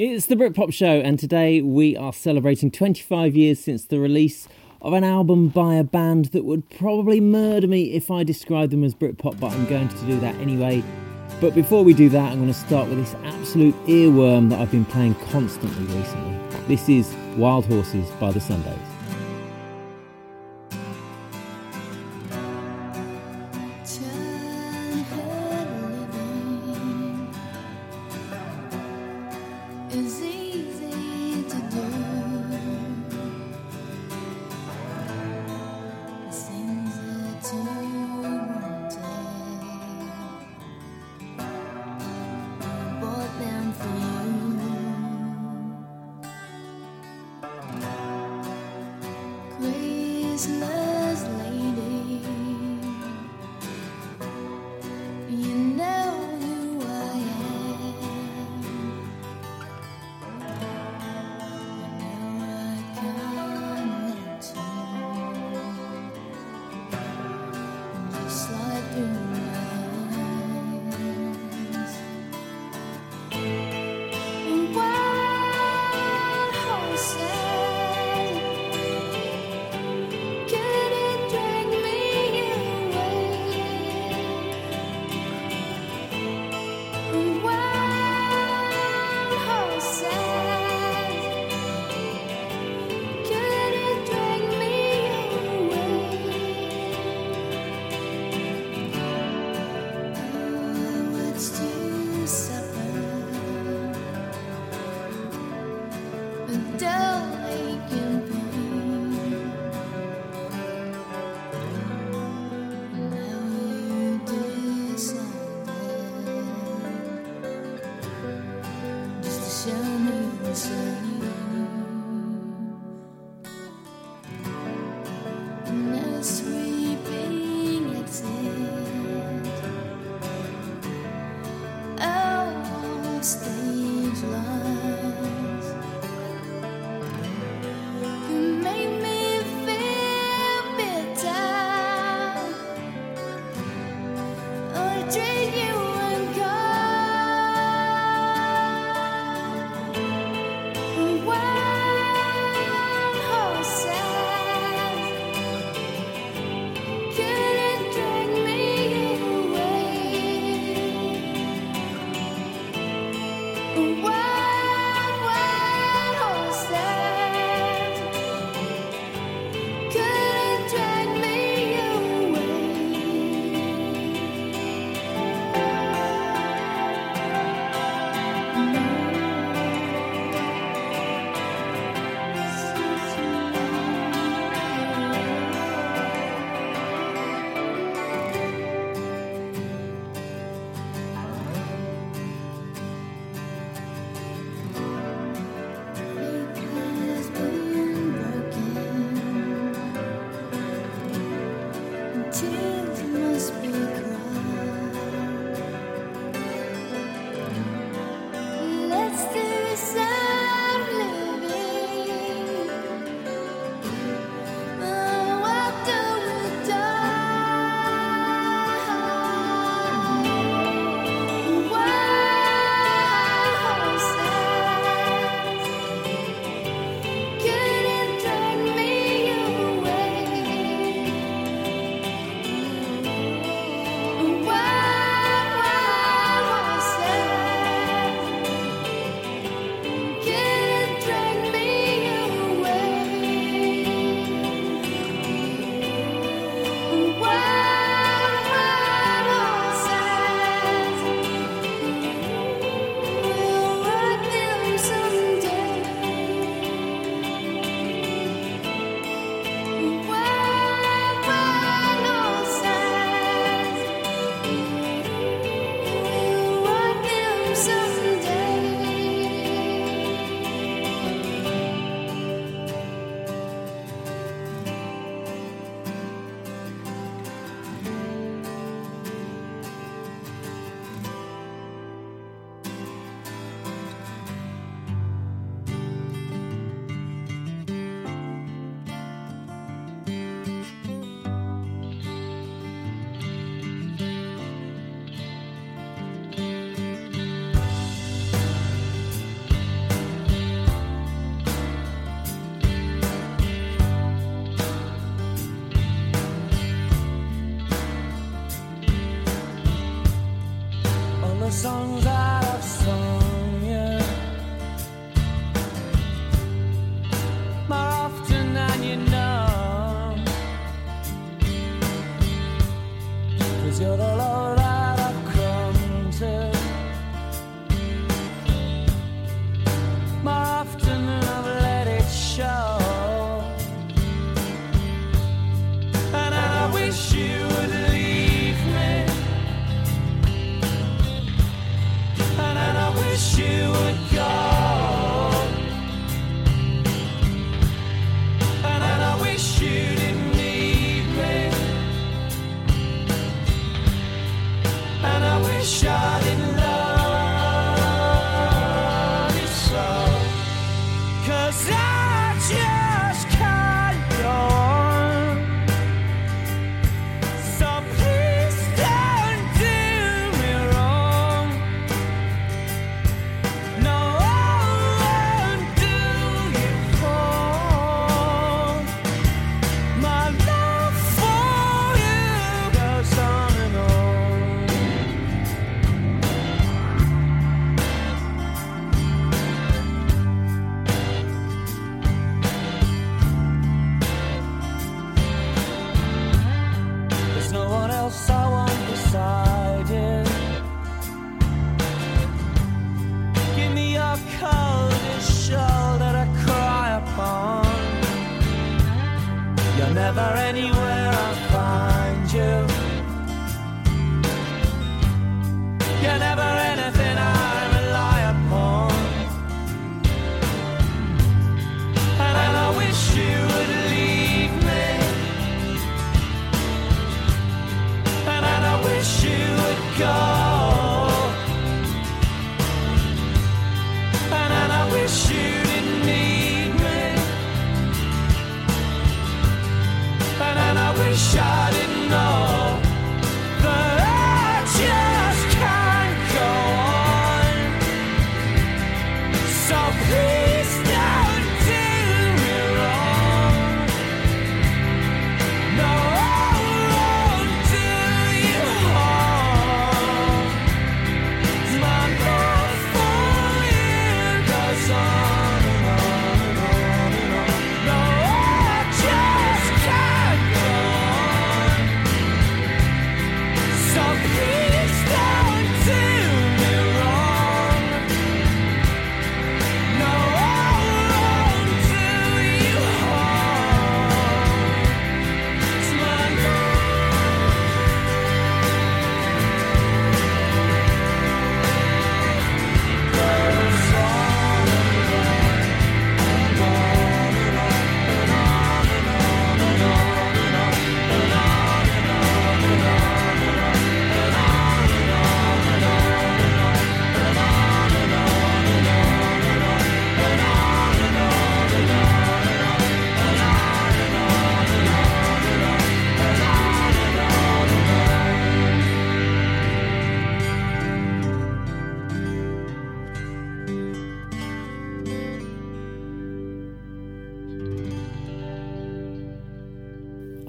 It's the Britpop Show, and today we are celebrating 25 years since the release of an album by a band that would probably murder me if I described them as Britpop, but I'm going to do that anyway. But before we do that, I'm going to start with this absolute earworm that I've been playing constantly recently. This is Wild Horses by the Sundays.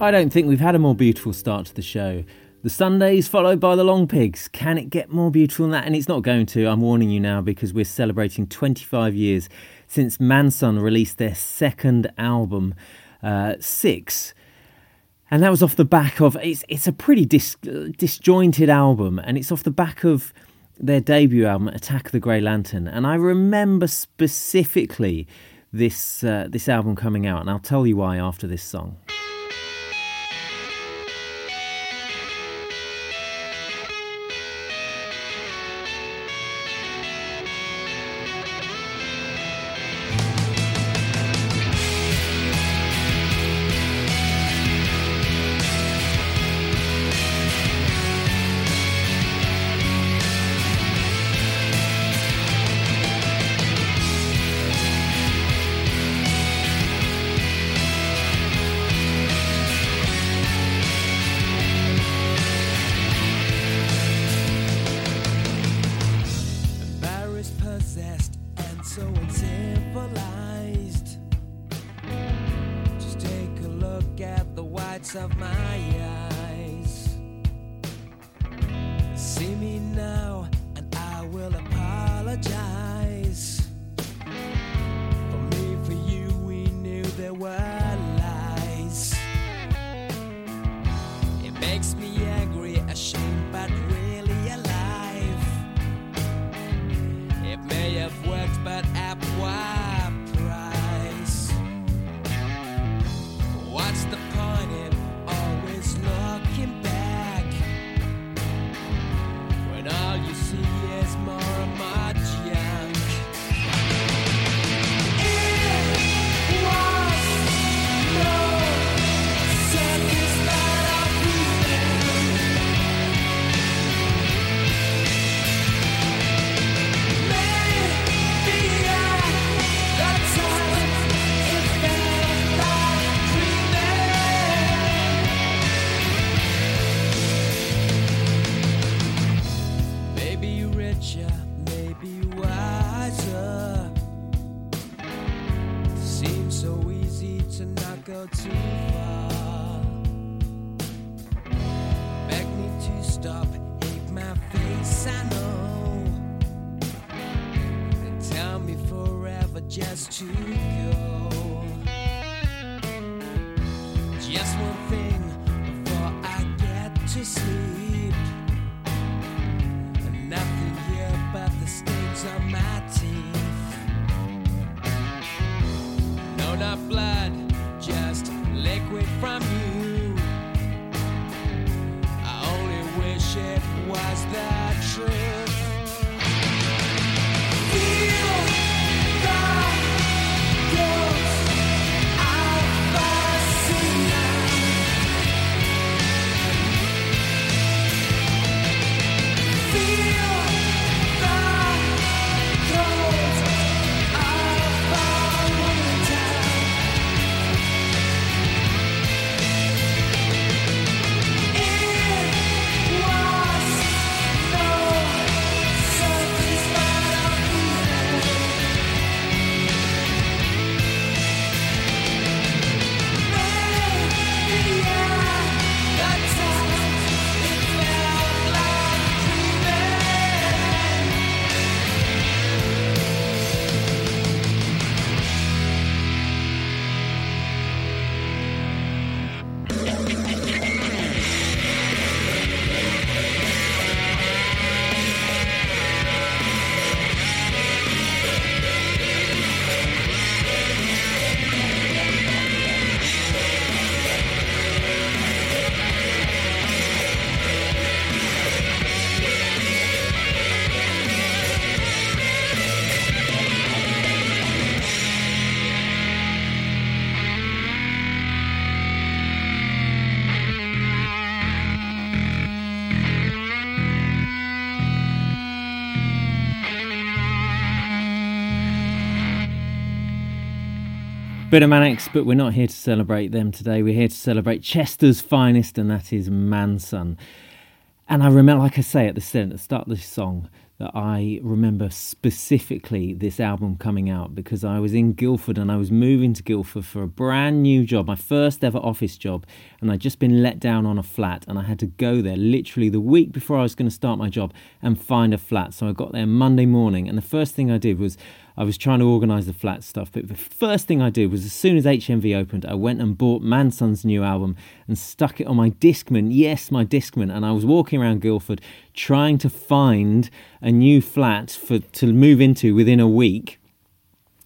I don't think we've had a more beautiful start to the show. The Sundays followed by the Longpigs. Can it get more beautiful than that? And it's not going to. I'm warning you now because we're celebrating 25 years since Mansun released their second album, uh, Six. And that was off the back of it's it's a pretty dis, disjointed album, and it's off the back of their debut album, Attack of the Grey Lantern. And I remember specifically this uh, this album coming out, and I'll tell you why after this song. 的翅膀 Bit of Manics, but we're not here to celebrate them today. We're here to celebrate Chester's finest, and that is Mansun. And I remember, like I say at the start, at the start of this song, that I remember specifically this album coming out because I was in Guildford and I was moving to Guildford for a brand new job, my first ever office job, and I'd just been let down on a flat and I had to go there literally the week before I was going to start my job and find a flat. So I got there Monday morning and the first thing I did was I was trying to organise the flat stuff, but the first thing I did was as soon as HMV opened, I went and bought Mansun's new album and stuck it on my Discman. Yes, my Discman. And I was walking around Guildford trying to find a new flat for to move into within a week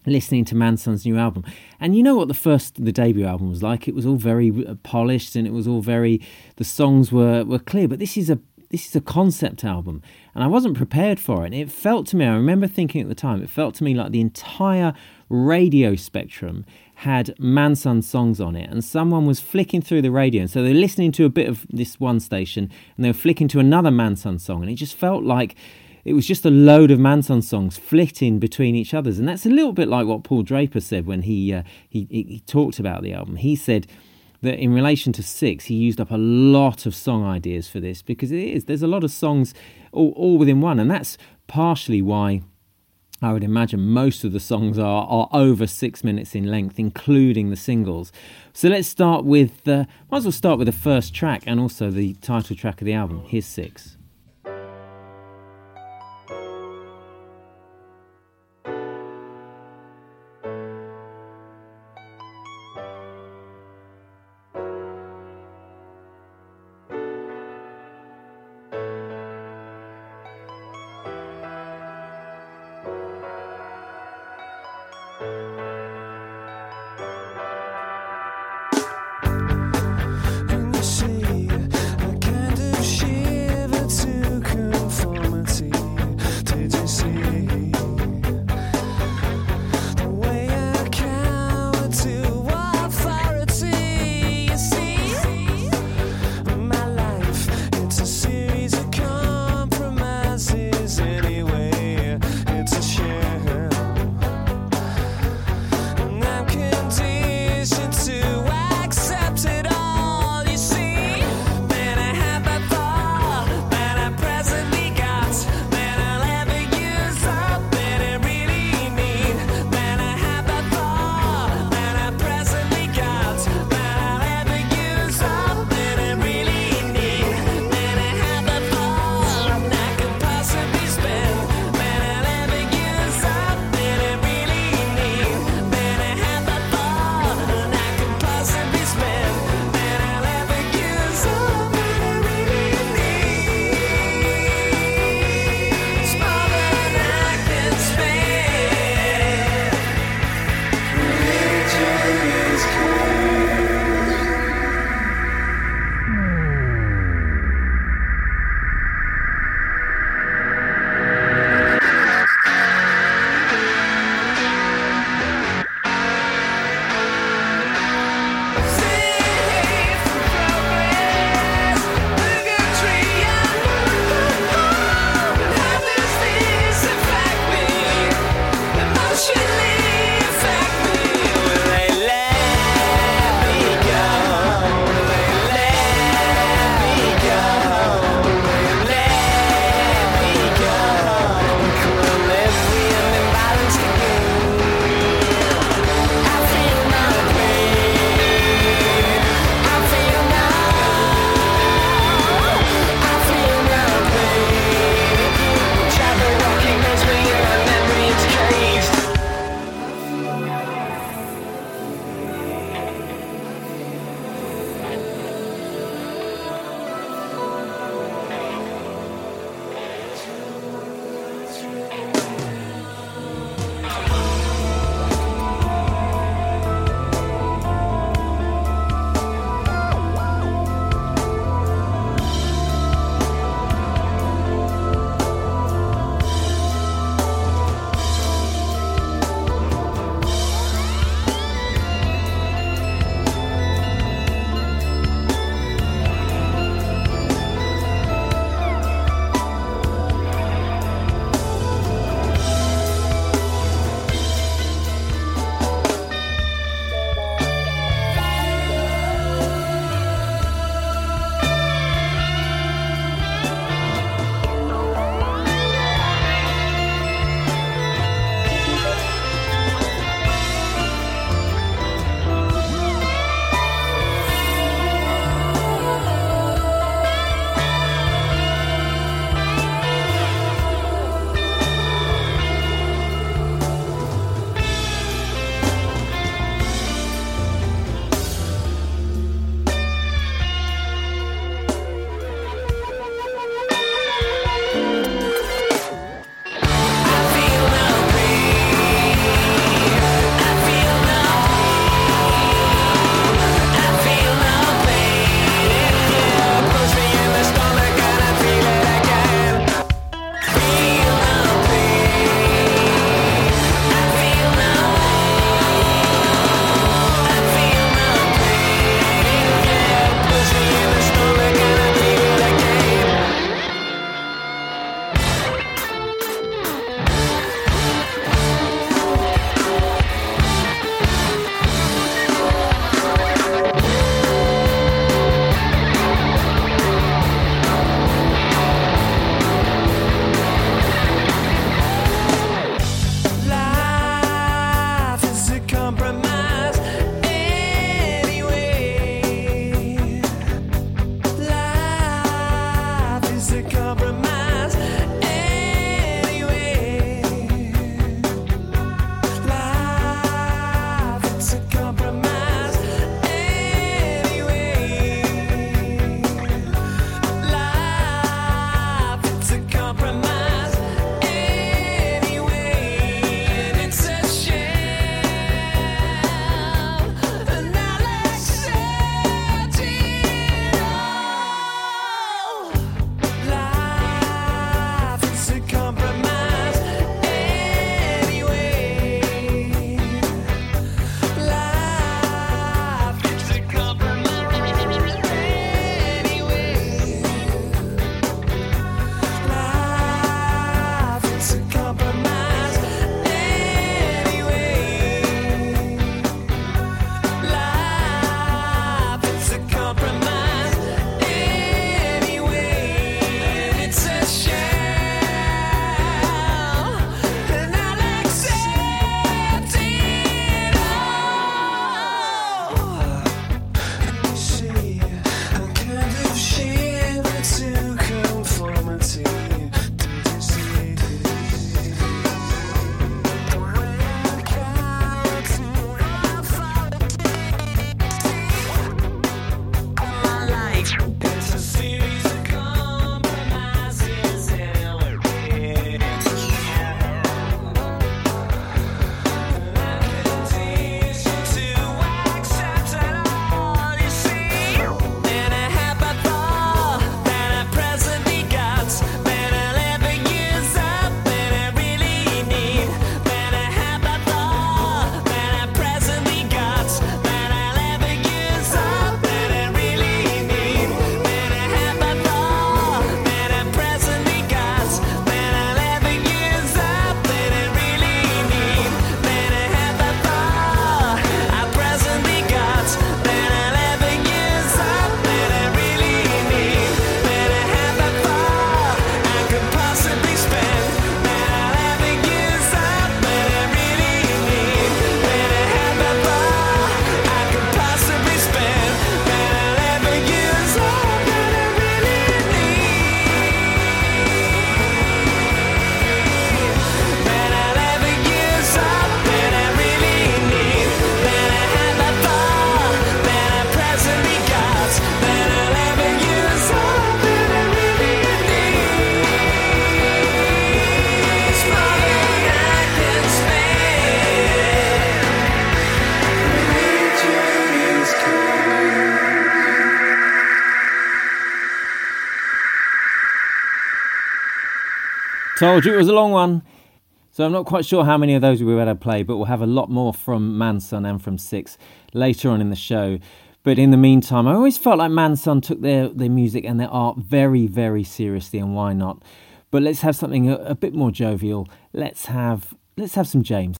listening to Mansun's new album. And you know what the first the debut album was like? It was all very uh, polished and it was all very the songs were were clear, but this is a this is a concept album and I wasn't prepared for it. It felt to me, I remember thinking at the time, it felt to me like the entire radio spectrum had Mansun songs on it, and someone was flicking through the radio. And so they're listening to a bit of this one station, and they were flicking to another Mansun song, and it just felt like it was just a load of Mansun songs flitting between each others. And that's a little bit like what Paul Draper said when he uh, he, he talked about the album. He said that in relation to six, he used up a lot of song ideas for this because it is there's a lot of songs all, all within one, and that's partially why I would imagine most of the songs are, are over six minutes in length, including the singles. So let's start with, uh, might as well start with the first track and also the title track of the album. Here's six. Told you it was a long one. So I'm not quite sure how many of those we were able to play, but we'll have a lot more from Mansun and from Six later on in the show. But in the meantime, I always felt like Mansun took their, their music and their art very, very seriously, and why not? But let's have something a, a bit more jovial. Let's have let's have some James.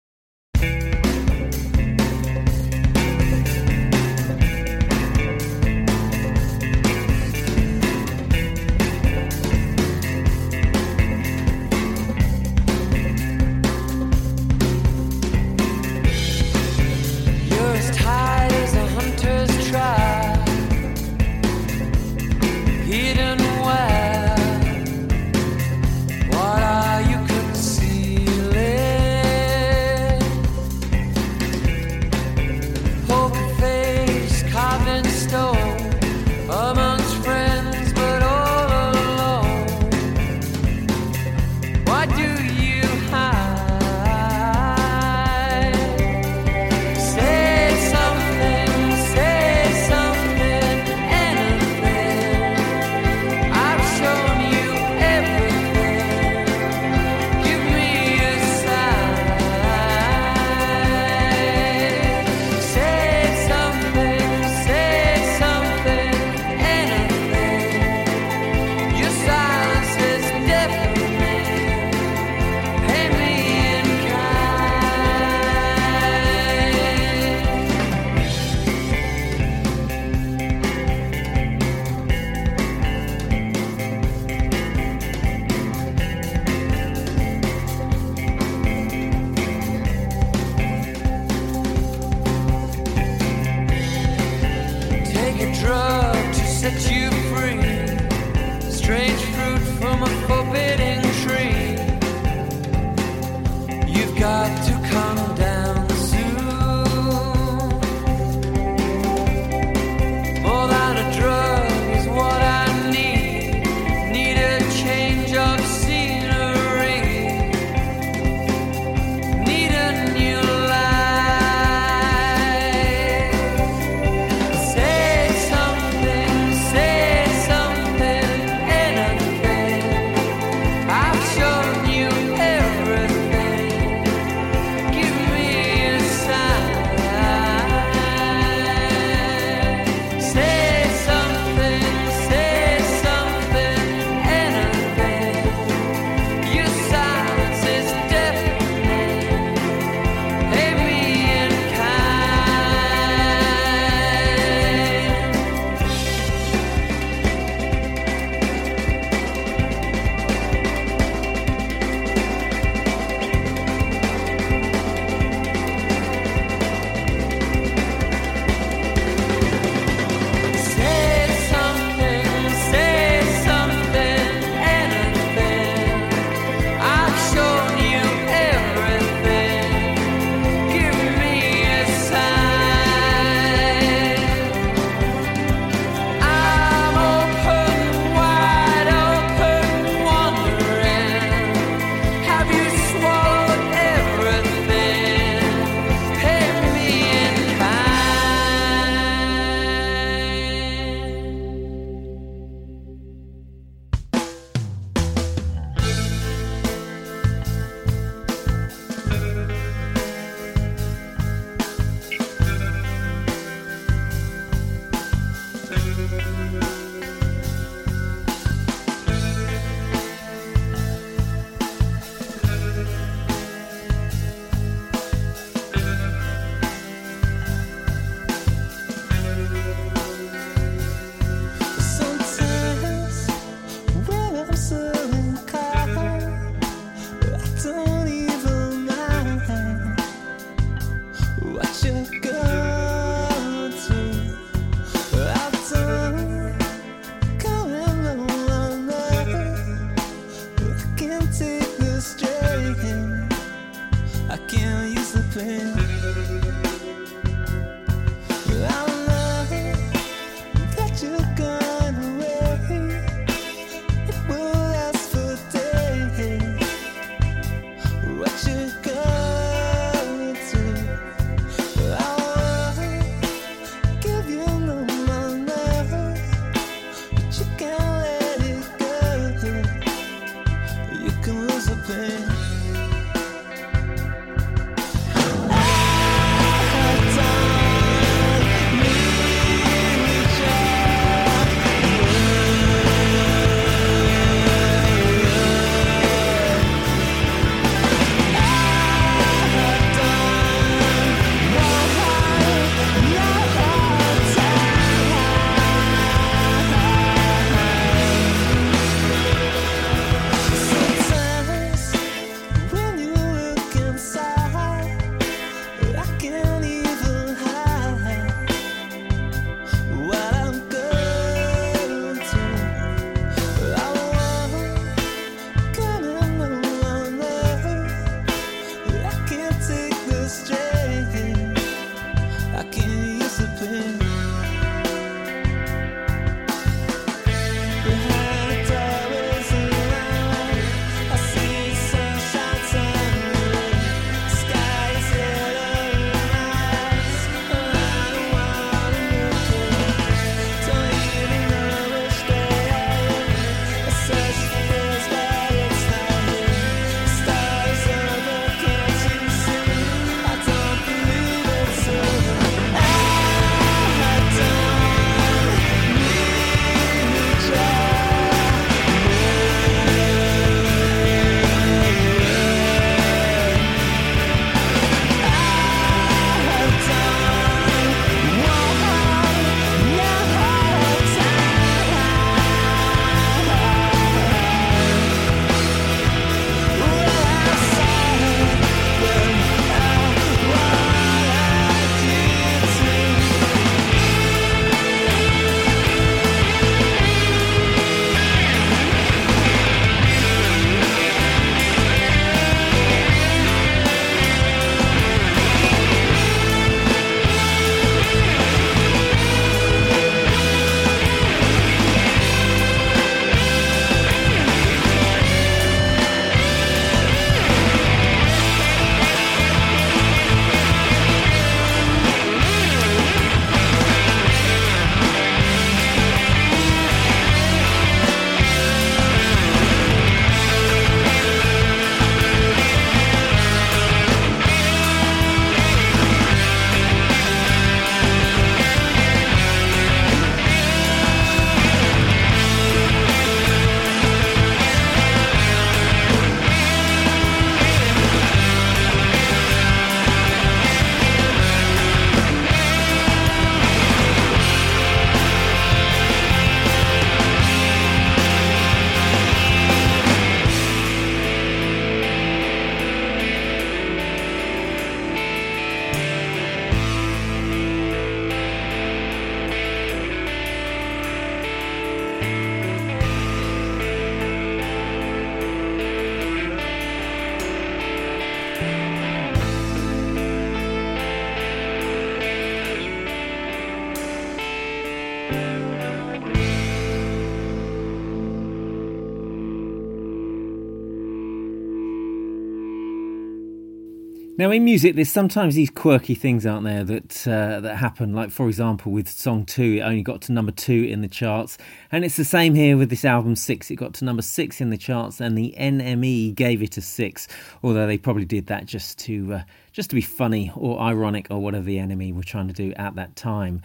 Now, in music, there's sometimes these quirky things, aren't there, that uh, that happen. Like, for example, with song two, it only got to number two in the charts, and it's the same here with this album six. It got to number six in the charts, and the NME gave it a six. Although they probably did that just to uh, just to be funny or ironic or whatever the NME were trying to do at that time.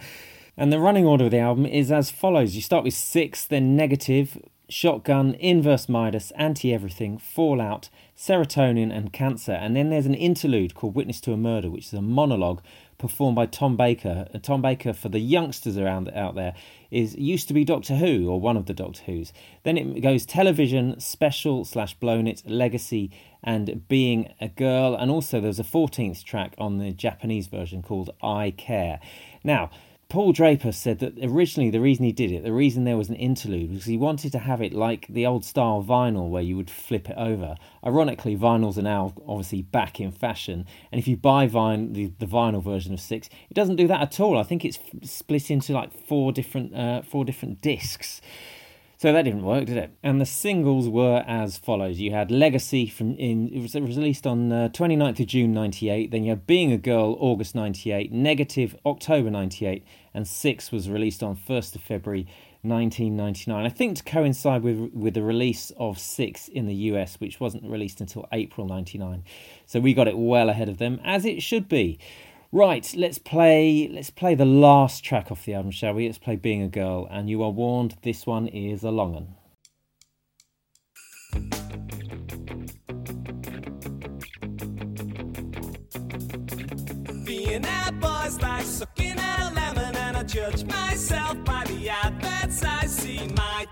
And the running order of the album is as follows: you start with six, then negative, shotgun, inverse Midas, anti everything, fallout serotonin and cancer. And then there's an interlude called Witness to a Murder, which is a monologue performed by Tom Baker. And Tom Baker, for the youngsters around out there, is used to be Doctor Who or one of the Doctor Who's. Then it goes television, special slash blown it, legacy, and being a girl. And also there's a 14th track on the Japanese version called I Care. Now, Paul Draper said that originally the reason he did it, the reason there was an interlude, was he wanted to have it like the old style vinyl where you would flip it over. Ironically, vinyls are now obviously back in fashion, and if you buy vine, the, the vinyl version of Six, it doesn't do that at all. I think it's split into like four different uh, four different discs. So that didn't work, did it? And the singles were as follows. You had Legacy from in it was released on uh, 29th of June 98, then you had Being a Girl August 98, Negative October 98, and 6 was released on 1st of February 1999. I think to coincide with with the release of 6 in the US, which wasn't released until April 99. So we got it well ahead of them as it should be. Right, let's play let's play the last track off the album, shall we? Let's play Being a Girl, and you are warned this one is a long one. Being that boy's like sucking at a lemon, and I judge myself by the adverts I see. My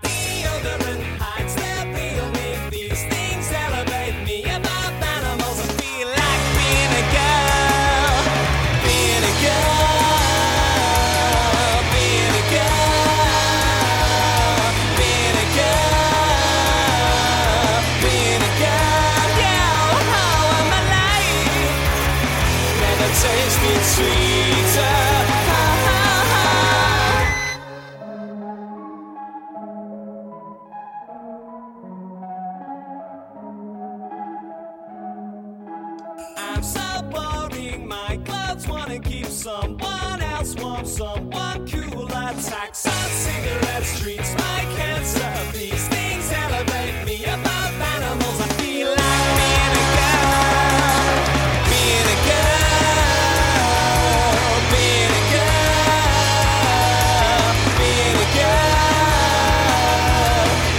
someone cool. Attacks on cigarettes, treats my cancer. These things elevate me above animals. I feel like being a girl, being a girl, being a girl, being a girl,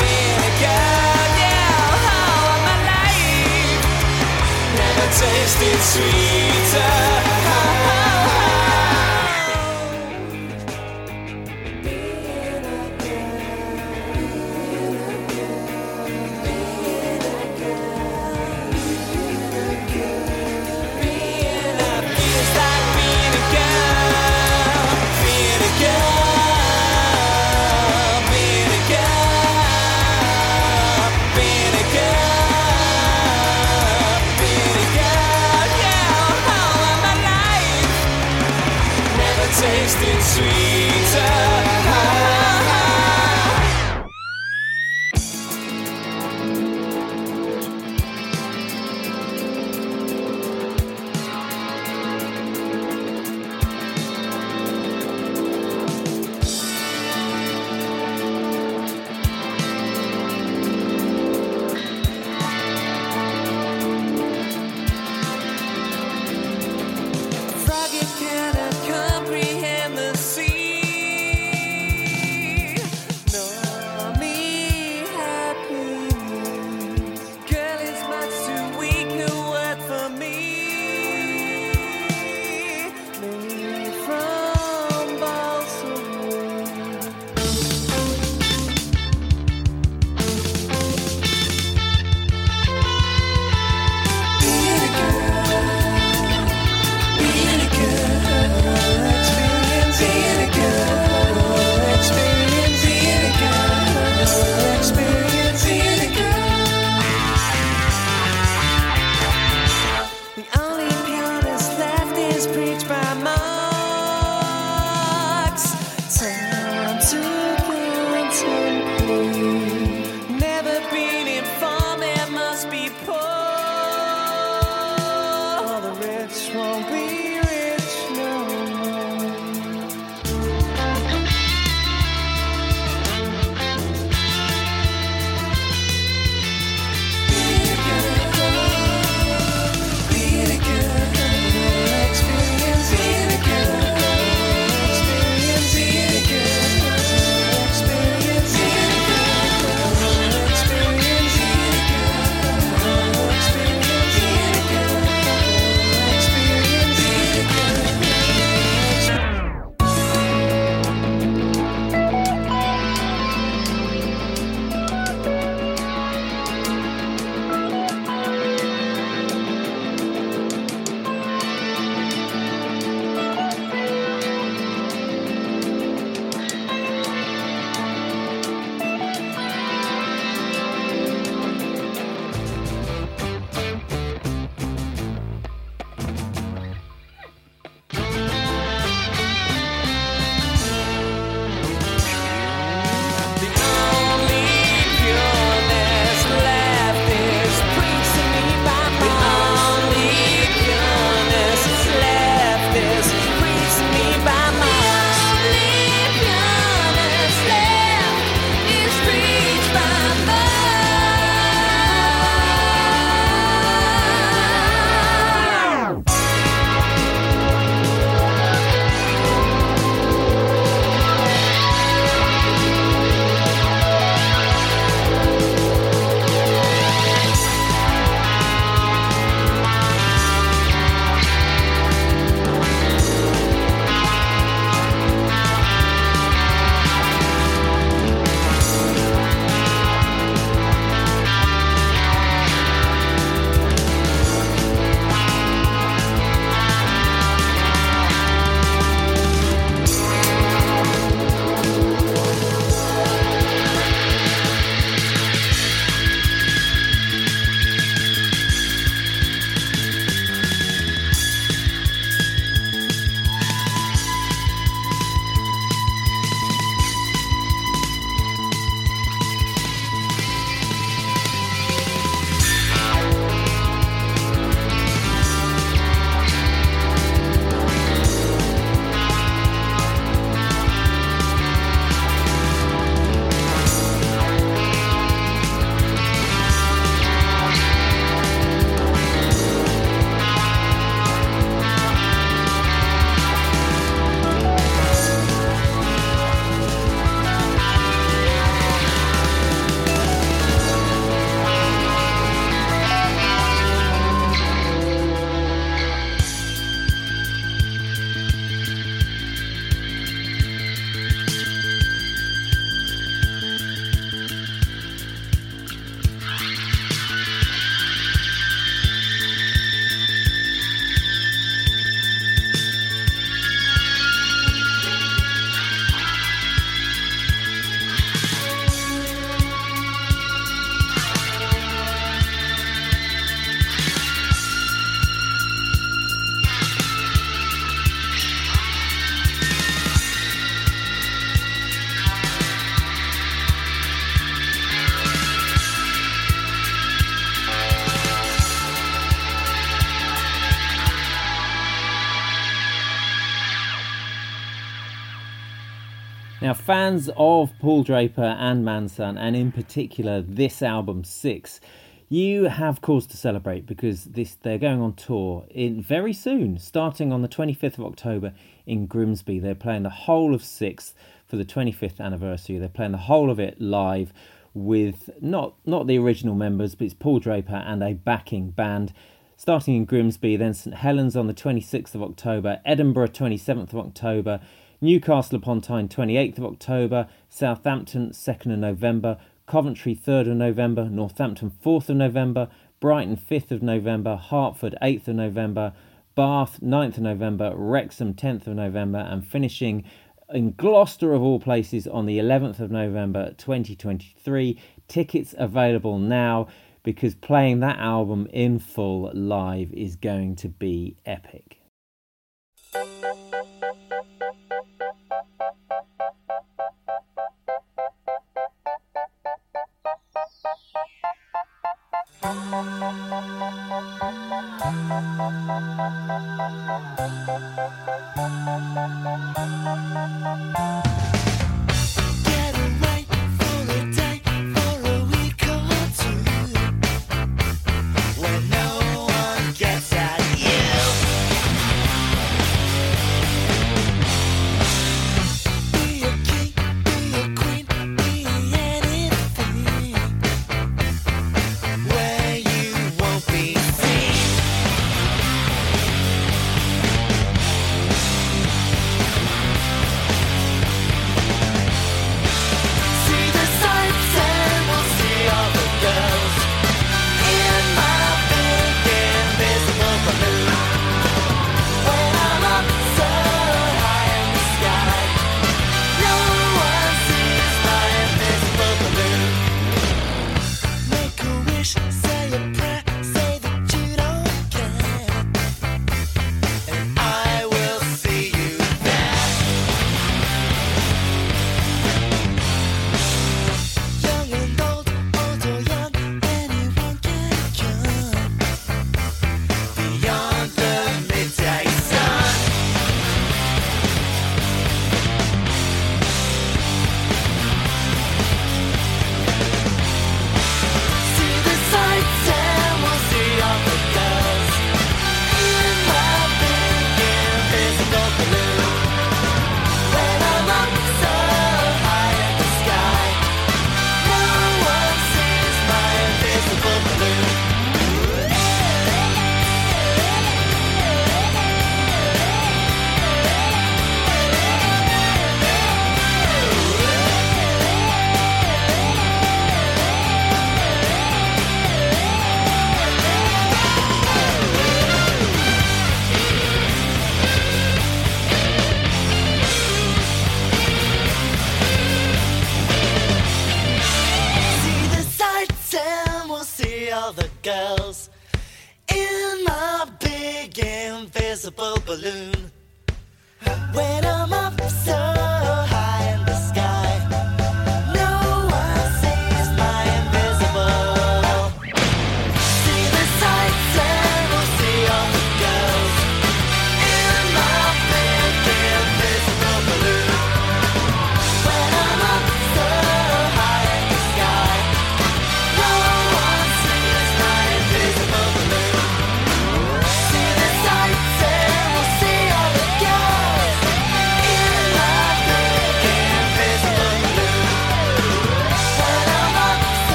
being a girl. Yeah, oh, how am I alive? never tasted sweeter. Fans of Paul Draper and Mansun, and in particular this album Six, you have cause to celebrate because this they're going on tour in very soon, starting on the 25th of October in Grimsby. They're playing the whole of Six for the 25th anniversary. They're playing the whole of it live with not not the original members, but it's Paul Draper and a backing band. Starting in Grimsby, then St Helens on the 26th of October, Edinburgh 27th of October, Newcastle upon Tyne 28th of October, Southampton 2nd of November, Coventry 3rd of November, Northampton 4th of November, Brighton 5th of November, Hertford 8th of November, Bath 9th of November, Wrexham 10th of November, and finishing in Gloucester of all places on the 11th of November 2023. Tickets available now because playing that album in full live is going to be epic.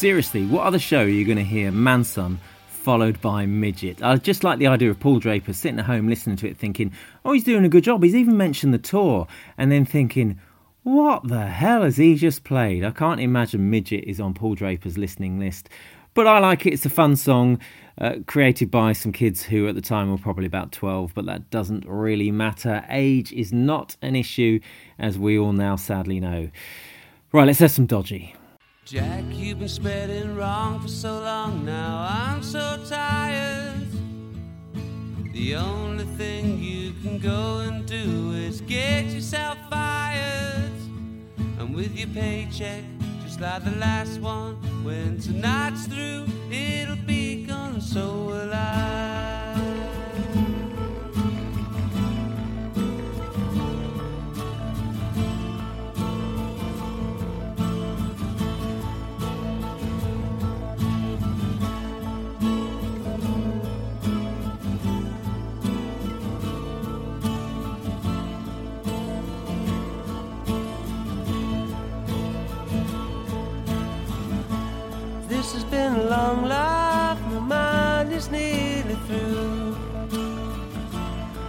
Seriously, what other show are you going to hear Mansun followed by midget. I just like the idea of Paul Draper sitting at home listening to it, thinking, "Oh, he's doing a good job." He's even mentioned the tour, and then thinking, "What the hell has he just played?" I can't imagine midget is on Paul Draper's listening list, but I like it. It's a fun song. Uh, created by some kids who at the time were probably about 12, but that doesn't really matter. Age is not an issue, as we all now sadly know. Right, let's have some dodgy. Jack, you've been spreading wrong for so long now. I'm so tired. The only thing you can go and do is get yourself fired. And with your paycheck, just like the last one, when tonight's through, it'll be gone, so will I. been a long life, my mind is nearly through.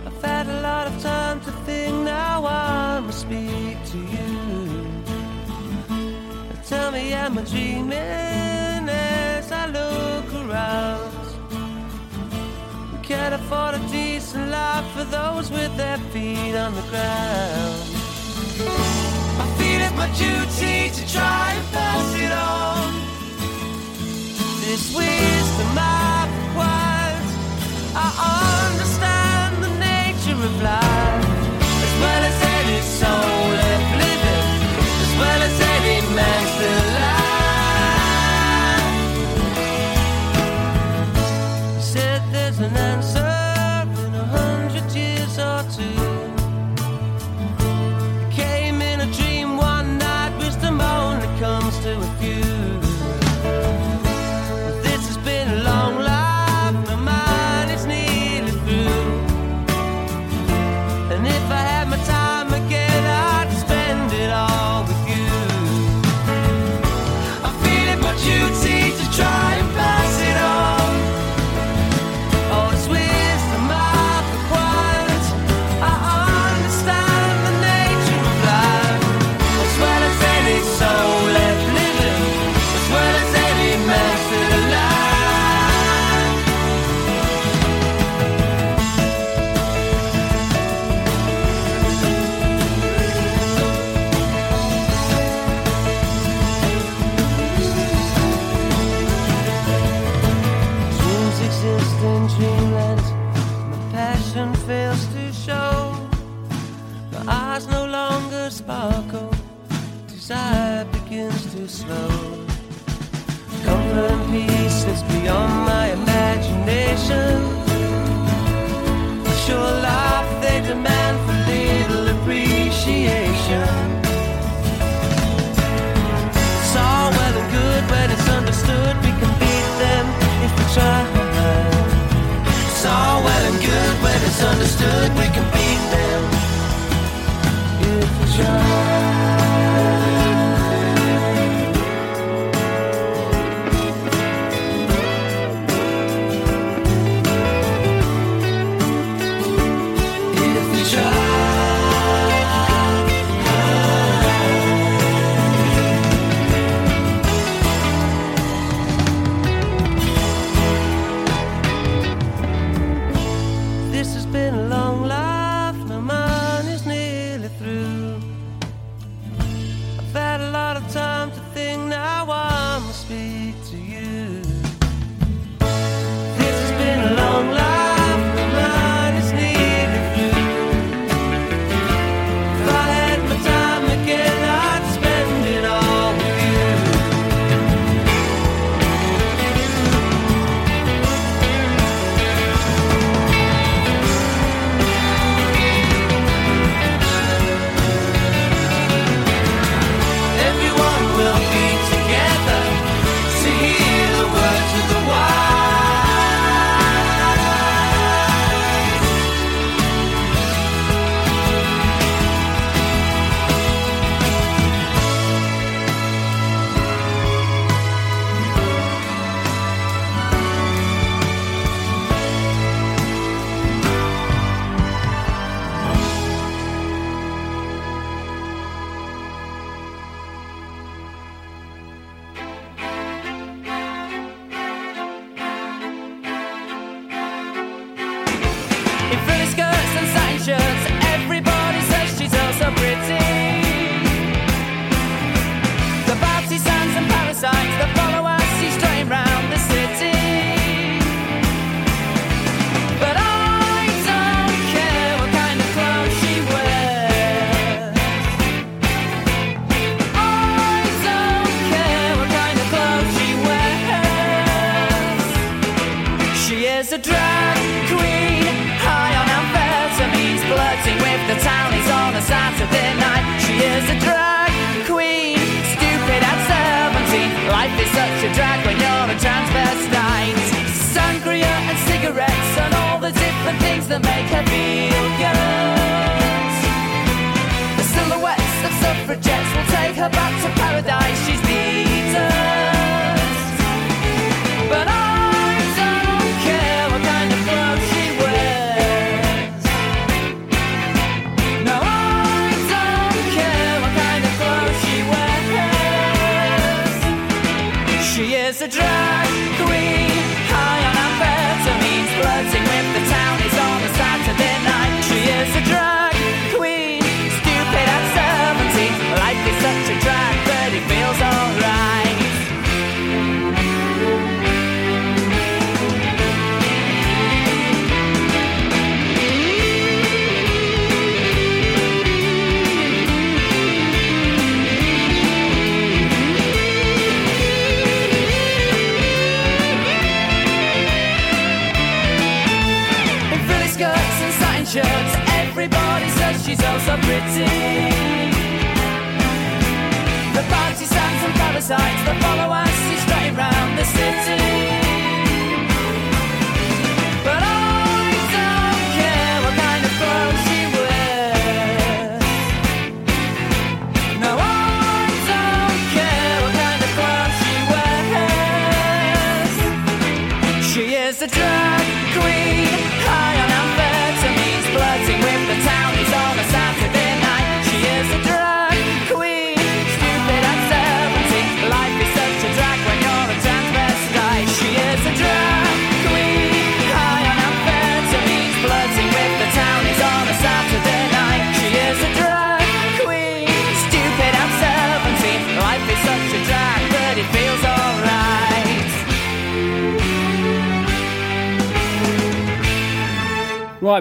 I've had a lot of time to think, now I must speak to you. Tell me, am I dreaming as I look around? We can't afford a decent life for those with their feet on the ground. I feel it my duty to try and pass it on. This wisdom I've acquired, I understand the nature of life. As well as any soul living, as well as any man still begins to slow. Comfort and peace is beyond my imagination. Sure life they demand for little appreciation. It's all well and good when it's understood. We can beat them if we try. It's all well and good when it's understood. We can beat them if we try.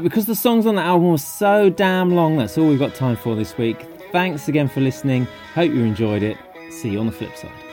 Right, because the songs on the album were so damn long, that's all we've got time for this week. Thanks again for listening. Hope you enjoyed it. See you on the flip side.